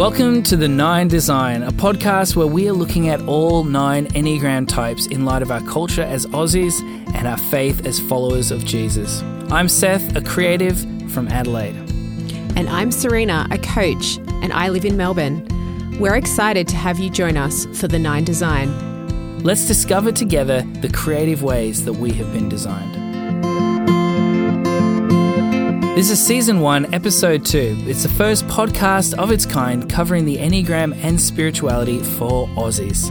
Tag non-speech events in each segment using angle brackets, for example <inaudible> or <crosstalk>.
Welcome to the Nine Design, a podcast where we are looking at all nine Enneagram types in light of our culture as Aussies and our faith as followers of Jesus. I'm Seth, a creative from Adelaide. And I'm Sarina, a coach, and I live in Melbourne. We're excited to have you join us for the Nine Design. Let's discover together the creative ways that we have been designed. This is season one, episode two. It's the first podcast of its kind covering the Enneagram and spirituality for Aussies.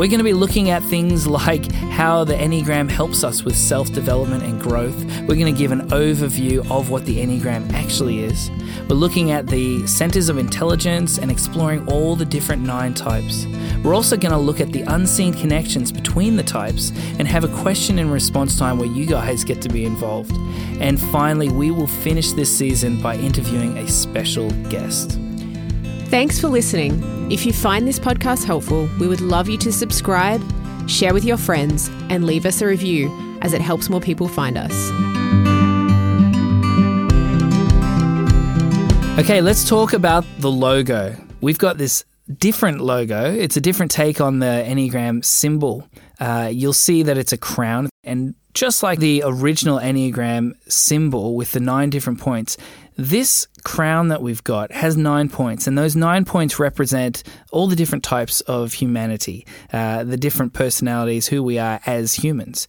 We're going to be looking at things like how the Enneagram helps us with self development and growth. We're going to give an overview of what the Enneagram actually is. We're looking at the centers of intelligence and exploring all the different nine types. We're also going to look at the unseen connections between the types and have a question and response time where you guys get to be involved. And finally, we will finish this season by interviewing a special guest. Thanks for listening. If you find this podcast helpful, we would love you to subscribe, share with your friends, and leave us a review as it helps more people find us. Okay, let's talk about the logo. We've got this different logo. It's a different take on the Enneagram symbol. Uh, you'll see that it's a crown, and just like the original Enneagram symbol with the nine different points, this crown that we've got has nine points, and those nine points represent all the different types of humanity, uh, the different personalities, who we are as humans.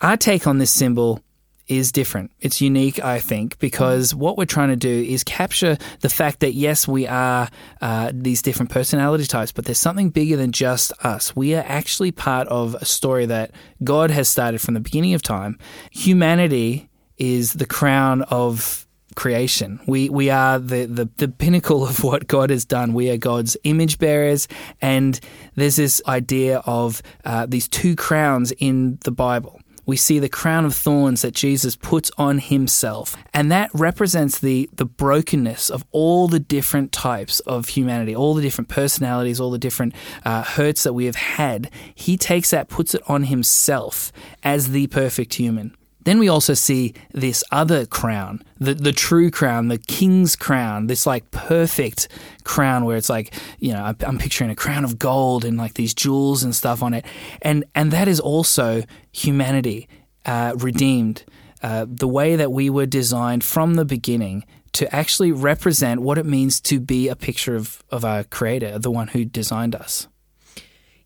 Our take on this symbol is different. It's unique, I think, because what we're trying to do is capture the fact that yes, we are uh, these different personality types, but there's something bigger than just us. We are actually part of a story that God has started from the beginning of time. Humanity is the crown of creation. We we are the, the, the pinnacle of what God has done. We are God's image bearers, and there's this idea of uh, these two crowns in the Bible we see the crown of thorns that Jesus puts on himself. And that represents the, the brokenness of all the different types of humanity, all the different personalities, all the different uh, hurts that we have had. He takes that, puts it on himself as the perfect human. Then we also see this other crown, the, the true crown, the king's crown, this like perfect crown where it's like, you know, I'm picturing a crown of gold and like these jewels and stuff on it. And, and that is also humanity uh, redeemed, uh, the way that we were designed from the beginning to actually represent what it means to be a picture of, of our creator, the one who designed us.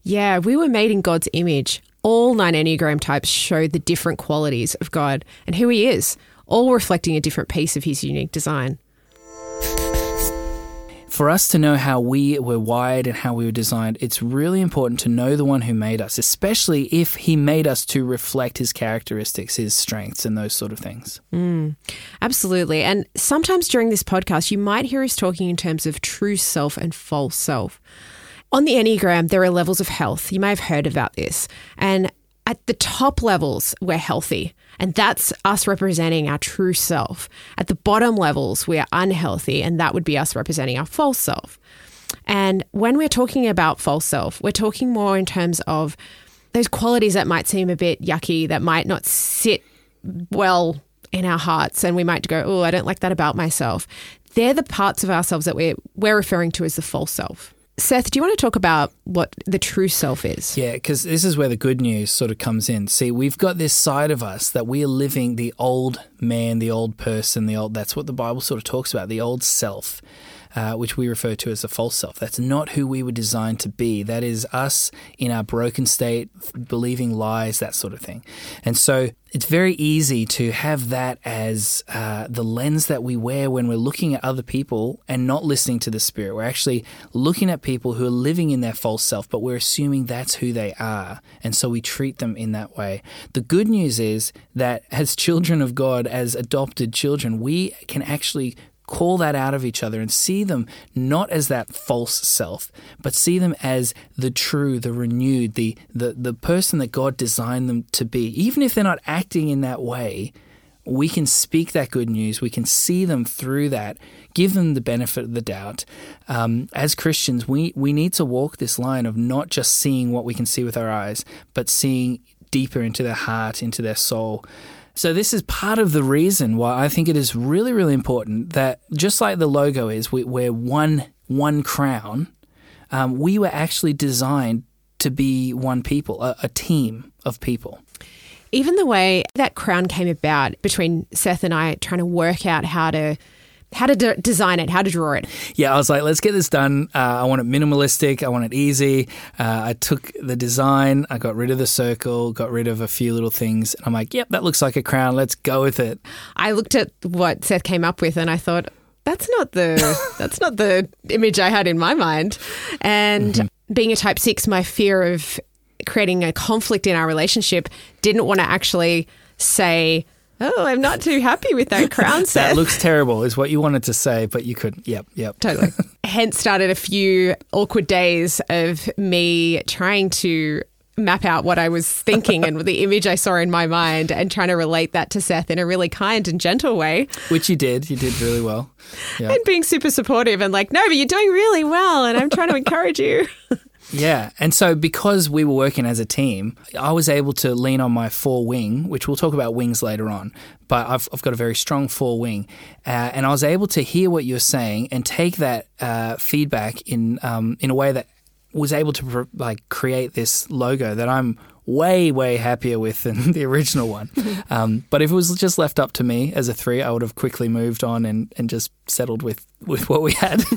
Yeah, we were made in God's image. All nine Enneagram types show the different qualities of God and who He is, all reflecting a different piece of His unique design. For us to know how we were wired and how we were designed, it's really important to know the one who made us, especially if he made us to reflect his characteristics, his strengths, and those sort of things. Mm, absolutely. And sometimes during this podcast, you might hear us talking in terms of true self and false self. On the Enneagram, there are levels of health. You may have heard about this. And at the top levels, we're healthy. And that's us representing our true self. At the bottom levels, we are unhealthy. And that would be us representing our false self. And when we're talking about false self, we're talking more in terms of those qualities that might seem a bit yucky, that might not sit well in our hearts. And we might go, oh, I don't like that about myself. They're the parts of ourselves that we're, we're referring to as the false self. Seth, do you want to talk about what the true self is? Yeah, because this is where the good news sort of comes in. See, we've got this side of us that we are living the old man, the old person, the old, that's what the Bible sort of talks about, the old self. Uh, which we refer to as a false self. That's not who we were designed to be. That is us in our broken state, believing lies, that sort of thing. And so it's very easy to have that as uh, the lens that we wear when we're looking at other people and not listening to the spirit. We're actually looking at people who are living in their false self, but we're assuming that's who they are. And so we treat them in that way. The good news is that as children of God, as adopted children, we can actually call that out of each other and see them not as that false self, but see them as the true, the renewed, the, the, the person that God designed them to be. Even if they're not acting in that way, we can speak that good news. We can see them through that, give them the benefit of the doubt. Um, as Christians, we, we need to walk this line of not just seeing what we can see with our eyes, but seeing deeper into their heart, into their soul. So, this is part of the reason why I think it is really, really important that just like the logo is, we, we're one one crown. Um, we were actually designed to be one people, a, a team of people. Even the way that crown came about between Seth and I trying to work out how to how to de- design it, how to draw it. Yeah, I was like, let's get this done. Uh, I want it minimalistic. I want it easy. Uh, I took the design. I got rid of the circle. Got rid of a few little things. And I'm like, yep, that looks like a crown. Let's go with it. I looked at what Seth came up with, and I thought. That's not the <laughs> that's not the image I had in my mind. And mm-hmm. being a type 6, my fear of creating a conflict in our relationship didn't want to actually say Oh, I'm not too happy with that crown <laughs> set. that looks terrible, is what you wanted to say, but you couldn't. Yep, yep. Totally. <laughs> Hence started a few awkward days of me trying to map out what I was thinking and the image I saw in my mind and trying to relate that to Seth in a really kind and gentle way. Which you did. You did really well. And being super supportive and like, no, but you're doing really well and I'm trying to encourage you. <laughs> Yeah. And so because we were working as a team, I was able to lean on my four wing, which we'll talk about wings later on, but I've, I've got a very strong four wing. Uh, and I was able to hear what you're saying and take that uh, feedback in, um, in a way that was able to like create this logo that I'm way way happier with than <laughs> the original one. <laughs> Um, but if it was just left up to me as a three, I would have quickly moved on and, and just settled with with what we had. <laughs>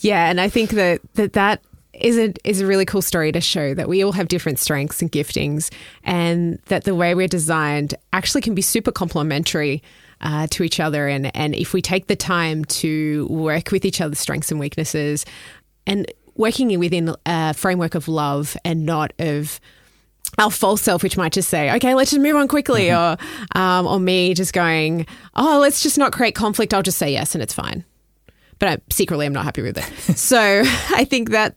Yeah, and I think that that, that is a is a really cool story to show that we all have different strengths and giftings, and that the way we're designed actually can be super complementary uh, to each other. And and if we take the time to work with each other's strengths and weaknesses, and working within a framework of love and not of our false self, which might just say, okay, let's just move on quickly, mm-hmm. or um, or me just going, oh, let's just not create conflict. I'll just say yes, and it's fine but I, secretly I'm not happy with it. so <laughs> I think that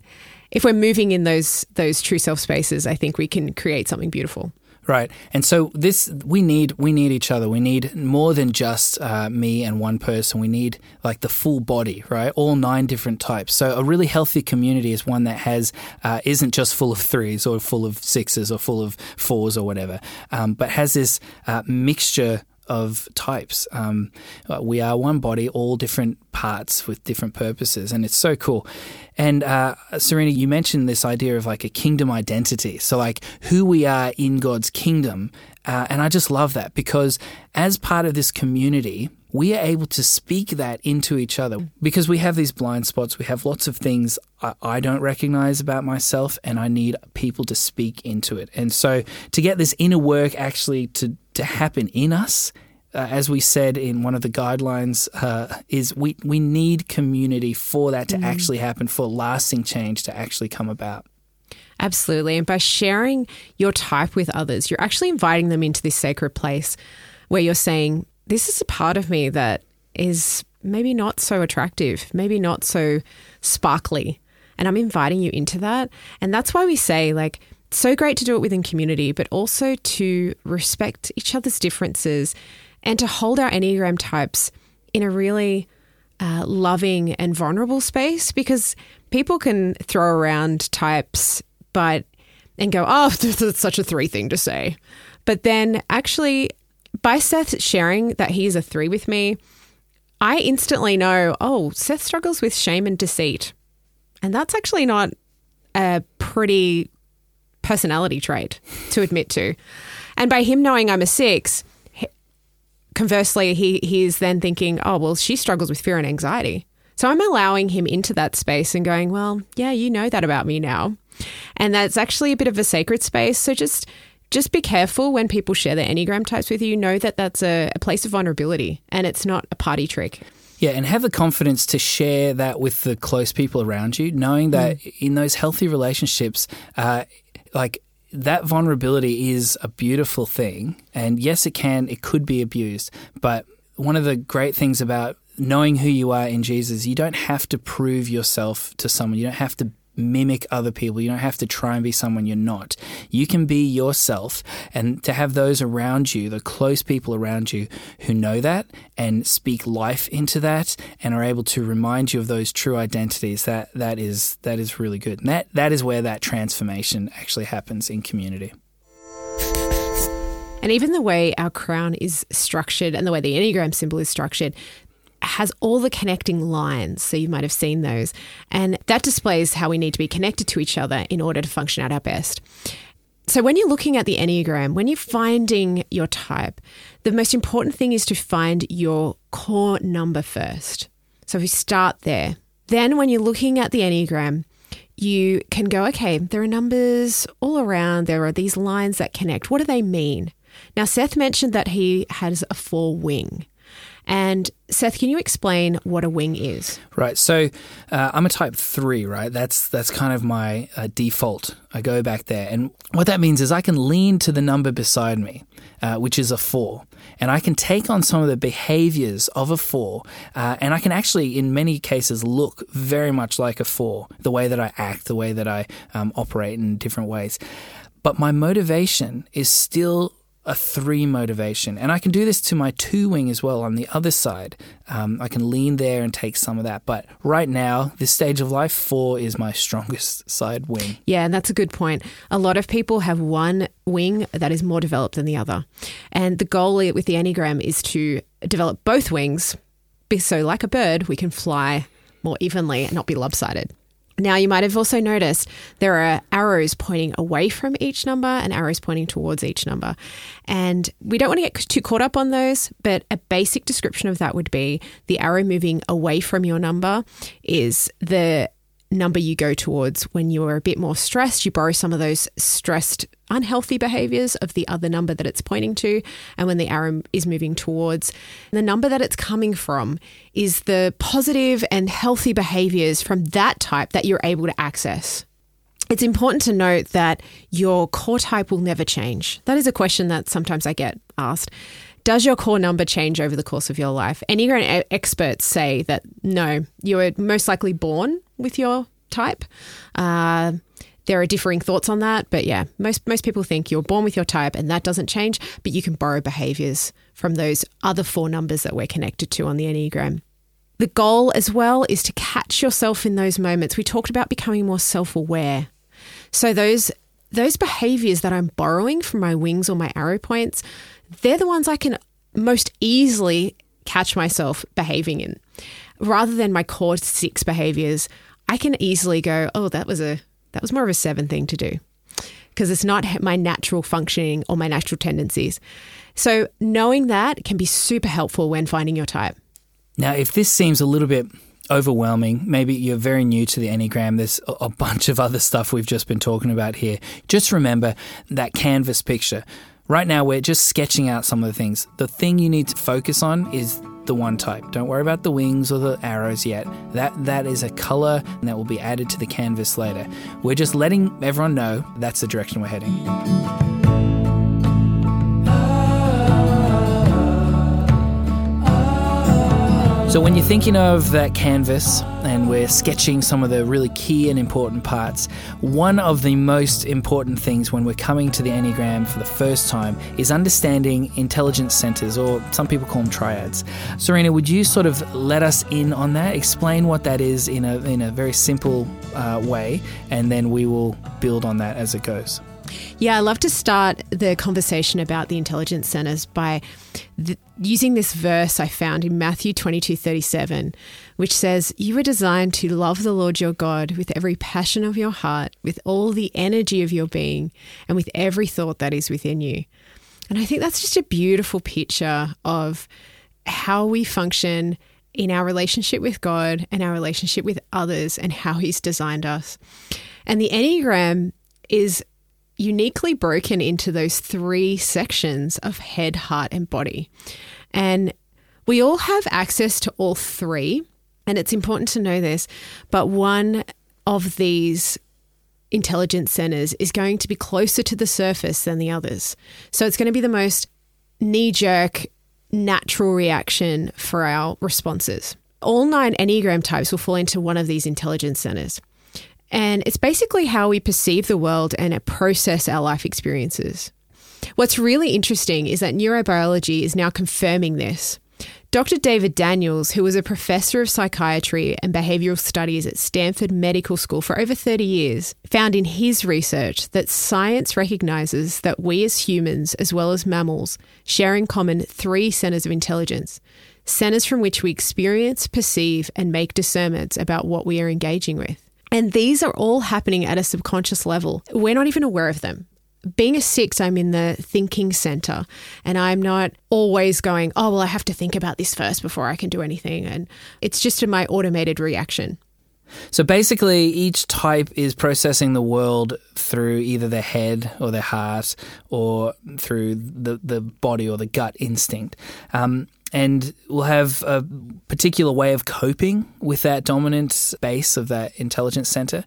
if we're moving in those those true self spaces, I think we can create something beautiful. Right, and so this we need we need each other. We need more than just uh, me and one person. We need like the full body, right? All nine different types. So a really healthy community is one that has uh, isn't just full of threes or full of sixes or full of fours or whatever, um, but has this uh, mixture of types. Um, we are one body, all different parts with different purposes, and it's so cool. And uh, Sarina, you mentioned this idea of like a kingdom identity. So, like who we are in God's kingdom. Uh, and I just love that because as part of this community, we are able to speak that into each other because we have these blind spots. We have lots of things I, I, don't recognize about myself, and I need people to speak into it. And so, to get this inner work actually to, to happen in us, uh, as we said in one of the guidelines, uh, is we, we need community for that to mm. actually happen, for lasting change to actually come about. Absolutely. And by sharing your type with others, you're actually inviting them into this sacred place where you're saying, This is a part of me that is maybe not so attractive, maybe not so sparkly. And I'm inviting you into that. And that's why we say, like, so great to do it within community, but also to respect each other's differences and to hold our Enneagram types in a really uh, loving and vulnerable space because people can throw around types, but and go, oh, <laughs> that's such a three thing to say. But then actually, by Seth sharing that he is a three with me, I instantly know, oh, Seth struggles with shame and deceit. And that's actually not a pretty personality trait to admit to. And by him knowing I'm a six, conversely, he he's then thinking, oh, well, she struggles with fear and anxiety. So I'm allowing him into that space and going, well, yeah, you know that about me now. And that's actually a bit of a sacred space. So just just be careful when people share their Enneagram types with you. Know that that's a, a place of vulnerability and it's not a party trick. Yeah, and have the confidence to share that with the close people around you, knowing that mm. in those healthy relationships, uh, like that vulnerability is a beautiful thing. And yes, it can, it could be abused. But one of the great things about knowing who you are in Jesus, you don't have to prove yourself to someone. You don't have to mimic other people. You don't have to try and be someone you're not. You can be yourself and to have those around you, the close people around you who know that and speak life into that and are able to remind you of those true identities, that that is that is really good. And that that is where that transformation actually happens in community. And even the way our crown is structured and the way the Enneagram symbol is structured, has all the connecting lines. So you might have seen those. And that displays how we need to be connected to each other in order to function at our best. So, when you're looking at the Enneagram, when you're finding your type, the most important thing is to find your core number first. So, if we start there, then when you're looking at the Enneagram, you can go, okay, there are numbers all around. There are these lines that connect. What do they mean? Now, Seth mentioned that he has a four wing. And Seth, can you explain what a wing is? Right. So uh, I'm a type three, right? That's that's kind of my uh, default. I go back there, and what that means is I can lean to the number beside me, uh, which is a four, and I can take on some of the behaviors of a four, uh, and I can actually, in many cases, look very much like a four. The way that I act, the way that I um, operate in different ways. But my motivation is still a three motivation. And I can do this to my two wing as well on the other side. Um, I can lean there and take some of that. But right now, this stage of life, four is my strongest <laughs> side wing. Yeah, and that's a good point. A lot of people have one wing that is more developed than the other. And the goal with the Enneagram is to develop both wings. So, like a bird, we can fly more evenly and not be lopsided. Now, you might have also noticed there are arrows pointing away from each number and arrows pointing towards each number. And we don't want to get too caught up on those, but a basic description of that would be the arrow moving away from your number is the number you go towards when you are a bit more stressed. You borrow some of those stressed, unhealthy behaviors of the other number that it's pointing to. And when the arrow is moving towards, the number that it's coming from is the positive and healthy behaviors from that type that you're able to access. It's important to note that your core type will never change. That is a question that sometimes I get asked. Does your core number change over the course of your life? Enneagram experts say that no, you are most likely born with your type. Uh, there are differing thoughts on that, but yeah, most most people think you're born with your type and that doesn't change, but you can borrow behaviors from those other four numbers that we're connected to on the Enneagram. The goal as well is to catch yourself in those moments. We talked about becoming more self-aware. So those those behaviors that I'm borrowing from my wings or my arrow points, they're the ones I can most easily catch myself behaving in. Rather than my core six behaviors, I can easily go, oh, that was a that was more of a seven thing to do because it's not my natural functioning or my natural tendencies. So knowing that can be super helpful when finding your type. Now, if this seems a little bit overwhelming, maybe you're very new to the Enneagram, there's a bunch of other stuff we've just been talking about here. Just remember that canvas picture. Right now, we're just sketching out some of the things. The thing you need to focus on is the one type. Don't worry about the wings or the arrows yet. That that is a color and that will be added to the canvas later. We're just letting everyone know that's the direction we're heading. So, when you're thinking of that canvas and we're sketching some of the really key and important parts, one of the most important things when we're coming to the Enneagram for the first time is understanding intelligence centers, or some people call them triads. Sarina, would you sort of let us in on that? Explain what that is in a, in a very simple uh, way, and then we will build on that as it goes. Yeah, I love to start the conversation about the intelligence centers by th- using this verse I found in Matthew 22 37, which says, You were designed to love the Lord your God with every passion of your heart, with all the energy of your being, and with every thought that is within you. And I think that's just a beautiful picture of how we function in our relationship with God and our relationship with others and how He's designed us. And the Enneagram is uniquely broken into those three sections of head, heart, and body. And we all have access to all three. And it's important to know this. But one of these intelligence centers is going to be closer to the surface than the others. So it's going to be the most knee jerk, natural reaction for our responses. All nine Enneagram types will fall into one of these intelligence centers. And it's basically how we perceive the world and process our life experiences. What's really interesting is that neurobiology is now confirming this. Dr. David Daniels, who was a professor of psychiatry and behavioral studies at Stanford Medical School for over 30 years, found in his research that science recognizes that we as humans, as well as mammals, share in common three centers of intelligence, centers from which we experience, perceive, and make discernments about what we are engaging with. And these are all happening at a subconscious level. We're not even aware of them being a six, I'm in the thinking center and I'm not always going, oh, well, I have to think about this first before I can do anything. And it's just in my automated reaction. So basically, each type is processing the world through either their head or their heart or through the, the body or the gut instinct. Um, and will have a particular way of coping with that dominant base of that intelligence center.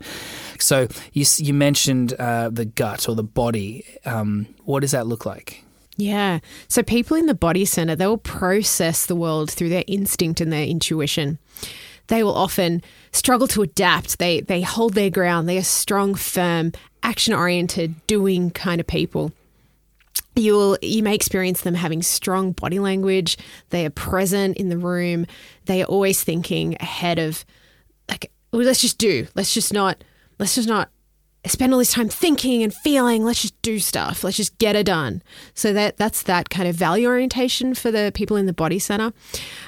So you you mentioned uh, the gut or the body. Um, what does that look like? Yeah. So people in the body center, they will process the world through their instinct and their intuition. They will often struggle to adapt. They they hold their ground. They are strong, firm, action oriented, doing kind of people you'll you may experience them having strong body language. They are present in the room. They are always thinking ahead of like well, let's just do let's just not let's just not spend all this time thinking and feeling. Let's just do stuff. Let's just get it done. So that that's that kind of value orientation for the people in the body center.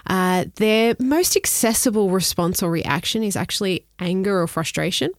Uh, their most accessible response or reaction is actually anger or frustration.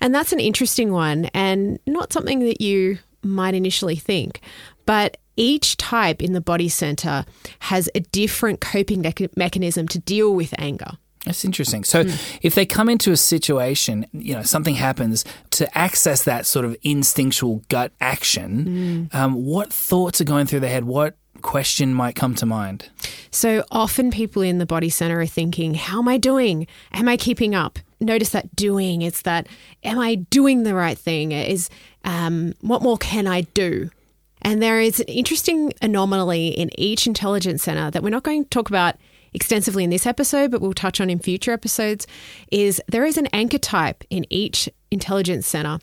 And that's an interesting one and not something that you might initially think. But each type in the body center has a different coping me- mechanism to deal with anger. That's interesting. So, mm. if they come into a situation, you know, something happens to access that sort of instinctual gut action, mm. um, what thoughts are going through their head? What question might come to mind? So, often people in the body center are thinking, How am I doing? Am I keeping up? Notice that doing, it's that, Am I doing the right thing? Is um, what more can I do? And there is an interesting anomaly in each intelligence center that we're not going to talk about extensively in this episode, but we'll touch on in future episodes. Is there is an anchor type in each intelligence center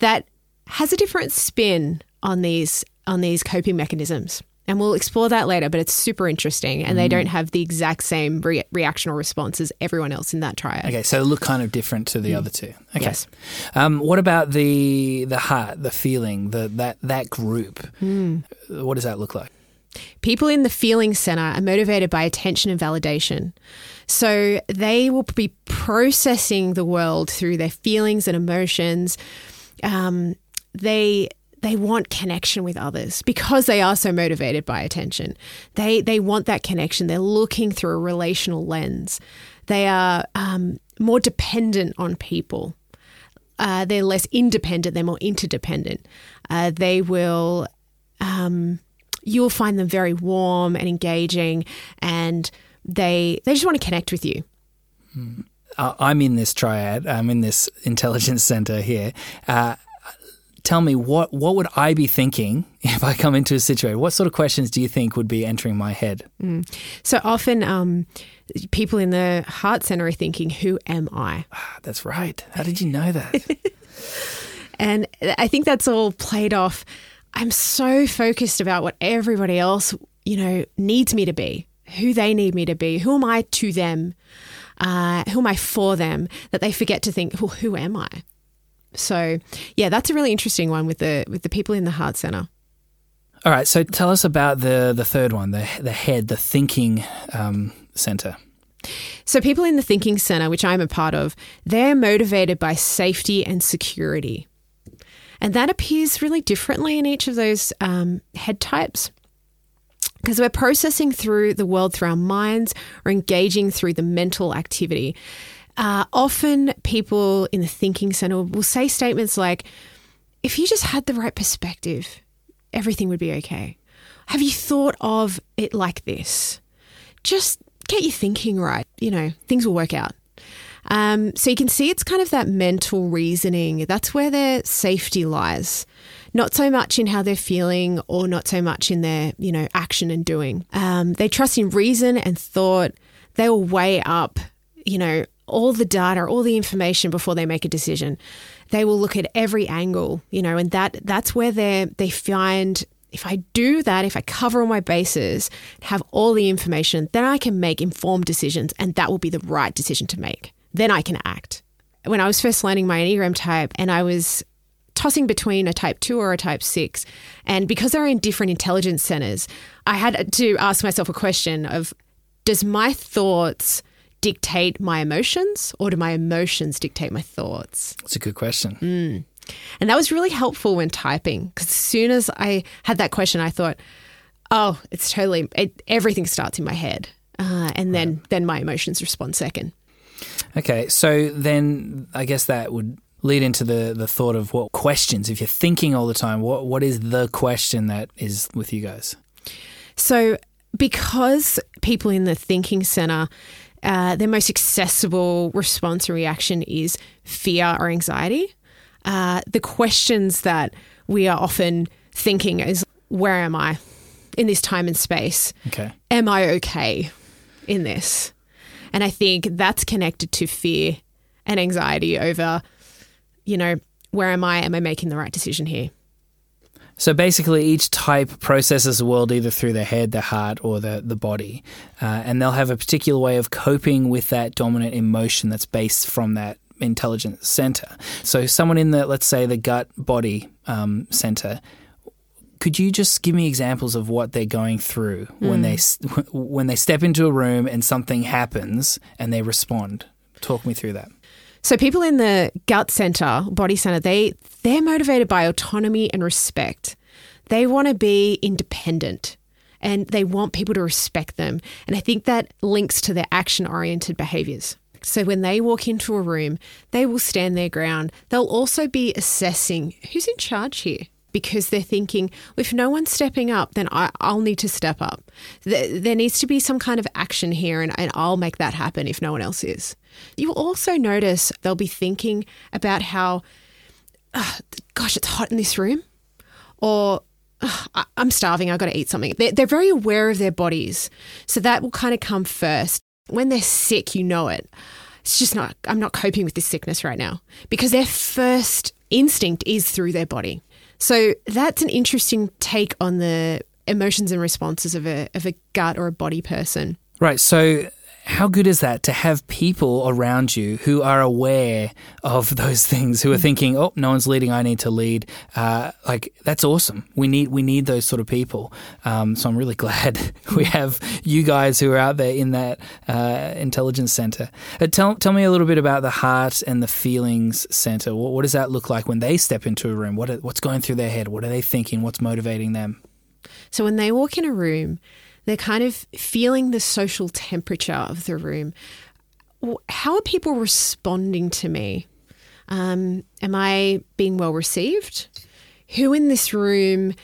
that has a different spin on these on these coping mechanisms. And we'll explore that later, but it's super interesting. And mm. they don't have the exact same re- reaction or response as everyone else in that triad. Okay, so look kind of different to the mm. other two. Okay. Yes. Um, what about the the heart, the feeling, the that that group? Mm. What does that look like? People in the feeling center are motivated by attention and validation. So they will be processing the world through their feelings and emotions. Um, they they want connection with others because they are so motivated by attention. They they want that connection. They're looking through a relational lens. They are um, more dependent on people. Uh, they're less independent. They're more interdependent. Uh, they will. Um, you'll find them very warm and engaging, and they they just want to connect with you. Hmm. I'm in this triad. I'm in this intelligence center here. Uh, tell me what what would I be thinking <laughs> if I come into a situation? What sort of questions do you think would be entering my head? Mm. So often, um, people in the heart center are thinking, "Who am I?" Ah, that's right. How did you know that? <laughs> and I think that's all played off. I'm so focused about what everybody else, you know, needs me to be, who they need me to be, who am I to them, uh, who am I for them, that they forget to think, well, who am I? So yeah, that's a really interesting one with the with the people in the heart center. All right, so tell us about the the third one, the the head, the thinking um, center. So people in the thinking center, which I'm a part of, they're motivated by safety and security, and that appears really differently in each of those um, head types. Because we're processing through the world through our minds or engaging through the mental activity. Uh, often people in the thinking center will say statements like, if you just had the right perspective, everything would be okay. Have you thought of it like this? Just get your thinking right. You know, things will work out. Um, so you can see it's kind of that mental reasoning. That's where their safety lies. Not so much in how they're feeling or not so much in their, you know, action and doing. Um, they trust in reason and thought. They will weigh up, you know, all the data, all the information before they make a decision. They will look at every angle, you know, and that that's where they they find if I do that, if I cover all my bases, have all the information, then I can make informed decisions and that will be the right decision to make. Then I can act. When I was first learning my Enneagram type and I was tossing between a type 2 or a type 6, and because they're in different intelligence centers, I had to ask myself a question of does my thoughts dictate my emotions or do my emotions dictate my thoughts? That's a good question. Mm. And that was really helpful when typing because as soon as I had that question, I thought, oh, it's totally, it, everything starts in my head. Uh, and then, right. then my emotions respond second. Okay. So then I guess that would lead into the, the thought of what questions, if you're thinking all the time, what, what is the question that is with you guys? So because people in the thinking center, uh, their most accessible response or reaction is fear or anxiety. Uh, the questions that we are often thinking is, where am I in this time and space? Okay. Am I okay in this? And I think that's connected to fear and anxiety over, you know, where am I? Am I making the right decision here? So basically, each type processes the world either through the head, the heart, or the, the body. Uh, and they'll have a particular way of coping with that dominant emotion that's based from that intelligence center. So, someone in the, let's say, the gut body um, center, could you just give me examples of what they're going through mm. when they hmm. <laughs> when they step into a room and something happens and they respond? Talk me through that. So people in the gut center, body center, they they're motivated by autonomy and respect. They want to be independent and they want people to respect them. And I think that links to their action oriented behaviors. So when they walk into a room, they will stand their ground. They'll also be assessing who's in charge here because they're thinking, if no one's stepping up, then I, will need to step up. There, there, needs to be some kind of action here, and, and I'll make that happen if no one else is. You'll also notice they'll be thinking about how, oh, gosh, it's hot in this room, or oh, I, am starving, I've got to eat something. They're, they're very aware of their bodies. So that will kind of come first. When they're sick, you know it. It's just not, I'm not coping with this sickness right now because their first instinct is through their body. So that's an interesting take on the emotions and responses of a of a gut or a body person. Right. So how good is that to have people around you who are aware of those <laughs> things, who are thinking, "Oh, no one's leading. I need to lead." Uh, like that's awesome. We need we need those sort of people. Um, so I'm really <laughs> glad we have you guys who are out there in that uh, intelligence center. Uh, tell tell me a little bit about the heart and the feelings center. What, what does that look like when they step into a room? What are, what's going through their head? What are they thinking? What's motivating them? So when they walk in a room they're kind of feeling the social temperature of the room. How are people responding to me? Um, am I being well received? Who in this room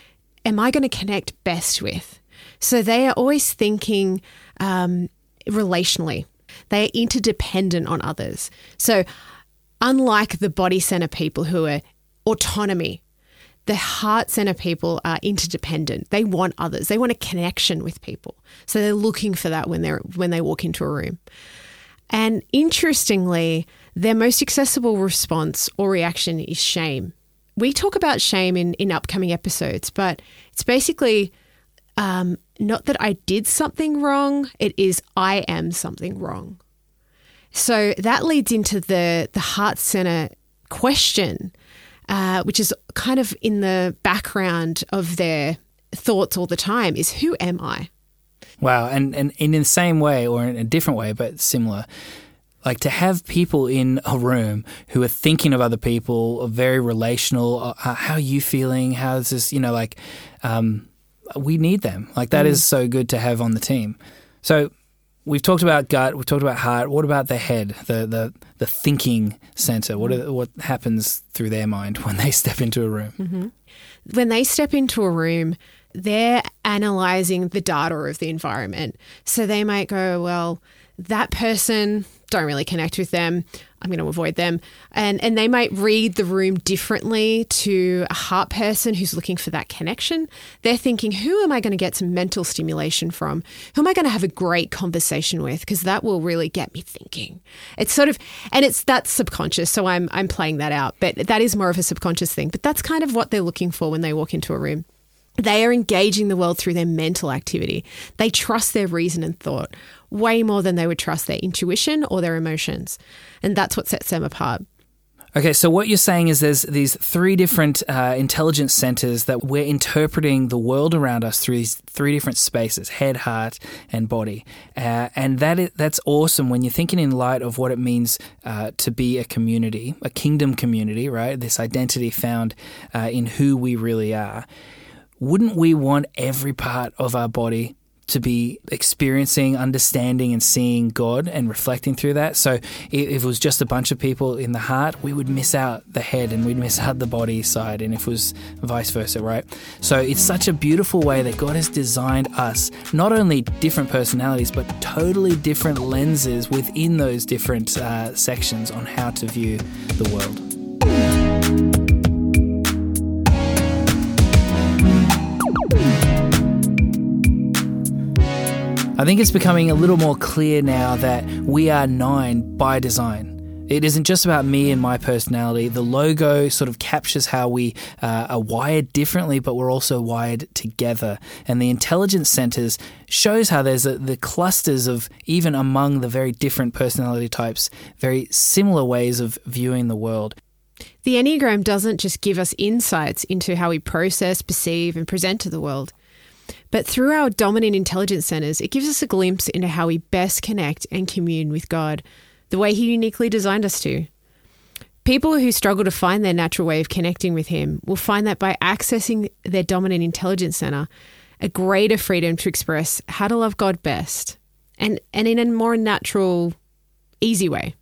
am I going to connect best with? So they are always thinking um, relationally. They are interdependent on others. So, unlike the body center people who are autonomy, the heart center people are interdependent. They want others. They want a connection with people. So they're looking for that when they're when they walk into a room. And interestingly, their most accessible response or reaction is shame. We talk about shame in, in upcoming episodes, but it's basically um, not that I did something wrong, it is I am something wrong. So that leads into the, the heart center question uh, which is kind of in the background of their thoughts all the time, is who am I? Wow. And, and in the same way, or in a different way, but similar, like to have people in a room who are thinking of other people, are very relational. Uh, how are you feeling? How's this? You know, like um, we need them. Like that mm. is so good to have on the team. So we've talked about gut, we've talked about heart. What about the head, the the, the thinking center? What are, what happens through their mind when they <laughs> step into a room? Mm-hmm. When they step into a room, they're analyzing the data of the environment. So they might go, well, that person don't really connect with them. I'm going to avoid them. And and they might read the room differently to a heart person who's looking for that connection. They're thinking, who am I going to get some mental stimulation from? Who am I going to have a great conversation with because that will really get me thinking. It's sort of and it's that's subconscious, so I'm I'm playing that out, but that is more of a subconscious thing. But that's kind of what they're looking for when they walk into a room. They are engaging the world through their mental activity. They trust their reason and thought way more than they would trust their intuition or their emotions. And that's what sets them apart. Okay, so what you're saying is there's these three different uh, intelligence centers that we're interpreting the world around us through these three different spaces head, heart, and body. Uh, and that is, that's awesome when you're thinking in light of what it means uh, to be a community, a kingdom community, right? This identity found uh, in who we really are. Wouldn't we want every part of our body to be experiencing, understanding, and seeing God and reflecting through that. So if it was just a bunch of people in the heart, we would miss out the head and we'd miss out the body side. And if it was vice versa, right? So it's such a beautiful way that God has designed us, not only different personalities, but totally different lenses within those different uh, sections on how to view the world. I think it's becoming a little more clear now that we are nine by design. It isn't just about me and my personality. The logo sort of captures how we uh, are wired differently, but we're also wired together. And the intelligence centers shows how there's a, the clusters of even among the very different personality types, very similar ways of viewing the world. The Enneagram doesn't just give us insights into how we process, perceive, and present to the world. But through our dominant intelligence centers, it gives us a glimpse into how we best connect and commune with God, the way He uniquely designed us to. People who struggle to find their natural way of connecting with Him will find that by accessing their dominant intelligence center, a greater freedom to express how to love God best and, and in a more natural, easy way.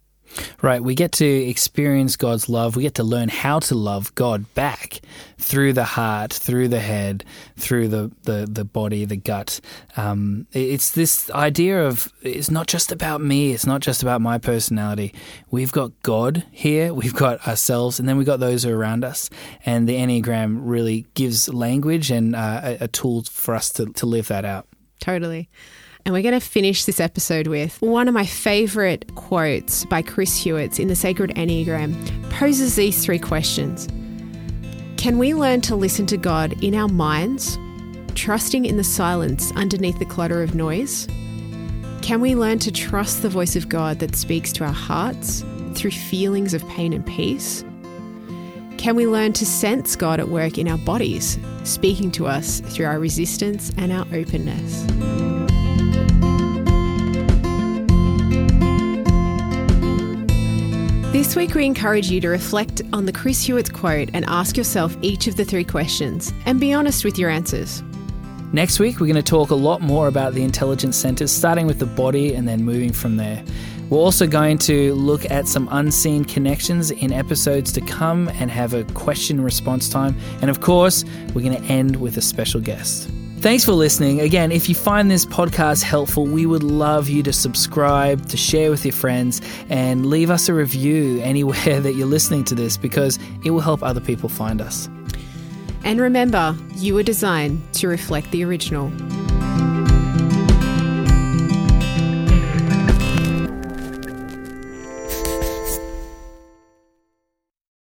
Right, we get to experience God's love. We get to learn how to love God back through the heart, through the head, through the the, the body, the gut. Um, it's this idea of it's not just about me. It's not just about my personality. We've got God here. We've got ourselves, and then we've got those around us. And the Enneagram really gives language and uh, a, a tool for us to, to live that out. Totally. And we're going to finish this episode with one of my favorite quotes by Chris Heuertz in the Sacred Enneagram poses these three questions. Can we learn to listen to God in our minds, trusting in the silence underneath the clutter of noise? Can we learn to trust the voice of God that speaks to our hearts through feelings of pain and peace? Can we learn to sense God at work in our bodies, speaking to us through our resistance and our openness? Week, we encourage you to reflect on the Chris Heuertz quote and ask yourself each of the three questions and be honest with your answers. Next week, we're going to talk a lot more about the intelligence centers, starting with the body and then moving from there. We're also going to look at some unseen connections in episodes to come and have a question response time. And of course, we're going to end with a special guest. Thanks for listening. Again, if you find this podcast helpful, we would love you to subscribe, to share with your friends, and leave us a review <laughs> anywhere that you're listening to this because it will help other people find us. And remember, you were designed to reflect the original.